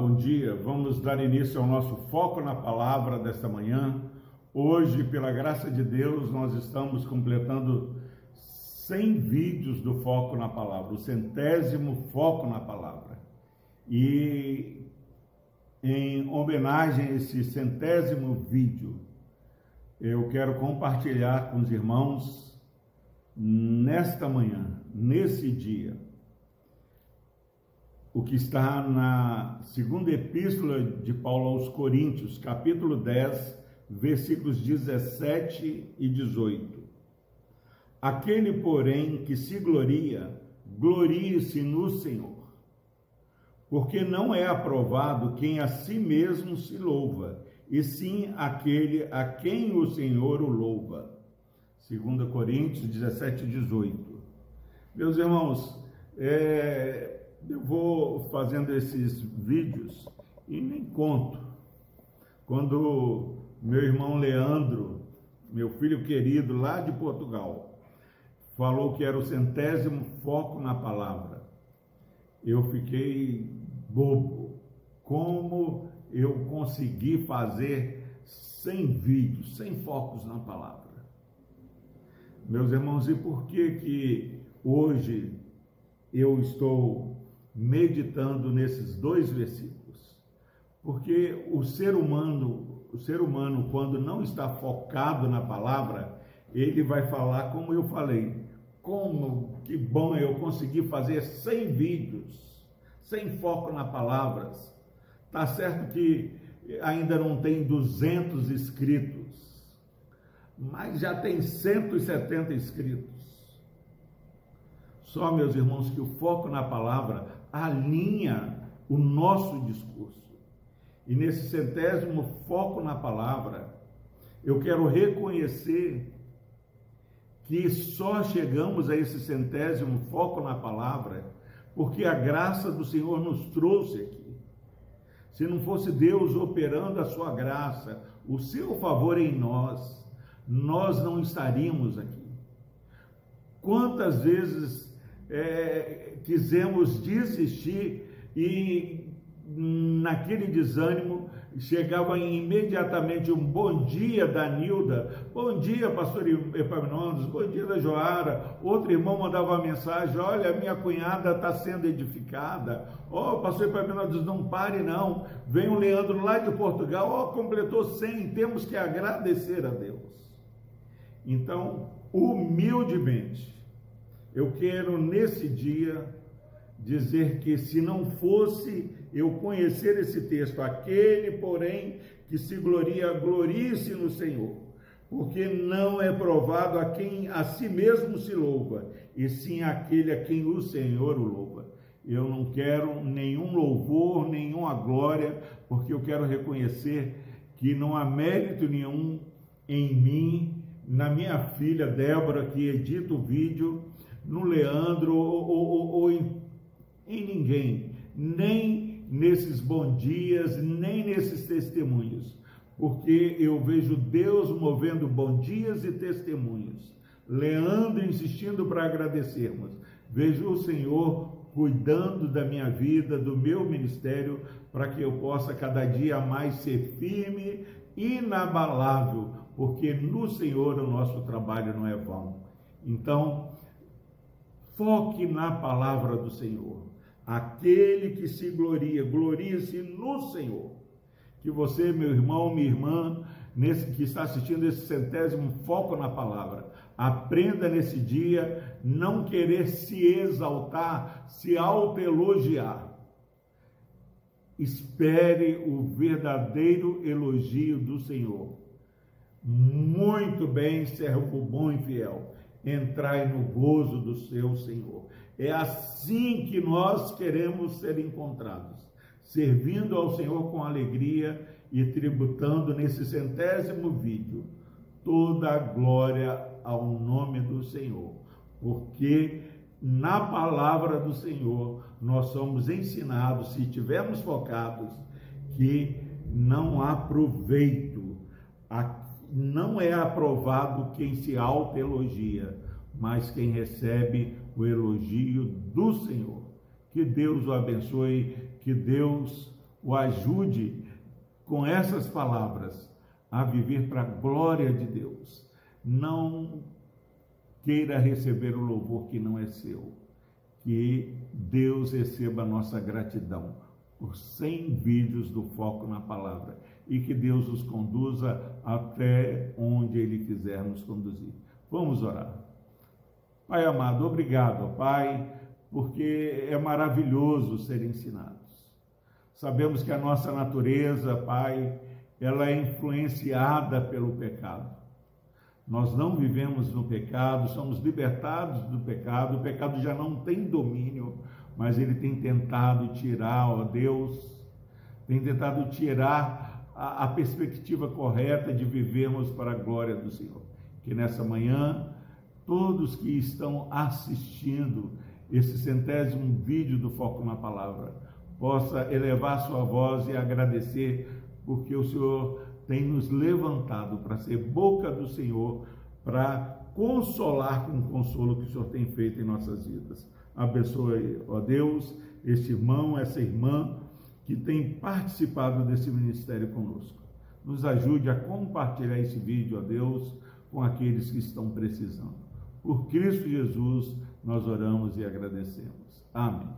bom dia. Vamos dar início ao nosso foco na palavra desta manhã. Hoje, pela graça de Deus, nós estamos completando 100 vídeos do foco na palavra, o centésimo foco na palavra. E em homenagem a esse centésimo vídeo, eu quero compartilhar com os irmãos nesta manhã, nesse dia, o que está na segunda epístola de Paulo aos Coríntios, capítulo 10, versículos 17 e 18. Aquele, porém, que se gloria, glorie-se no Senhor. Porque não é aprovado quem a si mesmo se louva, e sim aquele a quem o Senhor o louva. 2 Coríntios 17 e 18. Meus irmãos, é, eu vou fazendo esses vídeos e nem conto. Quando meu irmão Leandro, meu filho querido lá de Portugal, falou que era o centésimo foco na palavra, eu fiquei bobo. Como eu consegui fazer sem vídeos, sem focos na palavra? Meus irmãos, e por que que hoje eu estou meditando nesses dois versículos. Porque o ser humano, o ser humano quando não está focado na palavra, ele vai falar como eu falei. Como que bom eu consegui fazer 100 vídeos, sem foco na palavras. Tá certo que ainda não tem 200 inscritos, mas já tem 170 inscritos. Só, meus irmãos, que o foco na palavra alinha o nosso discurso. E nesse centésimo foco na palavra, eu quero reconhecer que só chegamos a esse centésimo foco na palavra porque a graça do Senhor nos trouxe aqui. Se não fosse Deus operando a sua graça, o seu favor em nós, nós não estaríamos aqui. Quantas vezes é, quisemos desistir e naquele desânimo chegava imediatamente um bom dia da Nilda, bom dia pastor Epaminondas, bom dia da Joara, outro irmão mandava uma mensagem, olha minha cunhada está sendo edificada, ó oh, pastor Epaminondas não pare não, vem o Leandro lá de Portugal, ó oh, completou 100, temos que agradecer a Deus, então humildemente eu quero nesse dia dizer que se não fosse eu conhecer esse texto, aquele, porém, que se gloria, glorie-se no Senhor, porque não é provado a quem a si mesmo se louva, e sim aquele a quem o Senhor o louva. Eu não quero nenhum louvor, nenhuma glória, porque eu quero reconhecer que não há mérito nenhum em mim, na minha filha Débora, que edita o vídeo, no Leandro ou, ou, ou em, em ninguém, nem nesses bons dias, nem nesses testemunhos, porque eu vejo Deus movendo bons dias e testemunhos. Leandro insistindo para agradecermos. Vejo o Senhor cuidando da minha vida, do meu ministério, para que eu possa cada dia mais ser firme, inabalável, porque no Senhor o nosso trabalho não é vão. Então, Foque na palavra do Senhor. Aquele que se gloria, glorie-se no Senhor. Que você, meu irmão, minha irmã, nesse que está assistindo esse centésimo foco na palavra, aprenda nesse dia não querer se exaltar, se autoelogiar. Espere o verdadeiro elogio do Senhor. Muito bem, servo bom e fiel entrai no gozo do seu Senhor. É assim que nós queremos ser encontrados, servindo ao Senhor com alegria e tributando nesse centésimo vídeo toda a glória ao nome do Senhor, porque na palavra do Senhor nós somos ensinados, se estivermos focados, que não há proveito não é aprovado quem se autoelogia, mas quem recebe o elogio do Senhor. Que Deus o abençoe, que Deus o ajude com essas palavras a viver para a glória de Deus. Não queira receber o louvor que não é seu. Que Deus receba a nossa gratidão por 100 vídeos do Foco na Palavra e que Deus os conduza até onde Ele quiser nos conduzir. Vamos orar. Pai amado, obrigado, Pai, porque é maravilhoso ser ensinados. Sabemos que a nossa natureza, Pai, ela é influenciada pelo pecado. Nós não vivemos no pecado, somos libertados do pecado, o pecado já não tem domínio, mas ele tem tentado tirar, ó Deus, tem tentado tirar a, a perspectiva correta de vivermos para a glória do Senhor. Que nessa manhã, todos que estão assistindo esse centésimo vídeo do Foco na Palavra, possa elevar sua voz e agradecer, porque o Senhor tem nos levantado para ser boca do Senhor, para consolar com o consolo que o Senhor tem feito em nossas vidas. Abençoe, ó Deus, este irmão, essa irmã que tem participado desse ministério conosco. Nos ajude a compartilhar esse vídeo, a Deus, com aqueles que estão precisando. Por Cristo Jesus, nós oramos e agradecemos. Amém.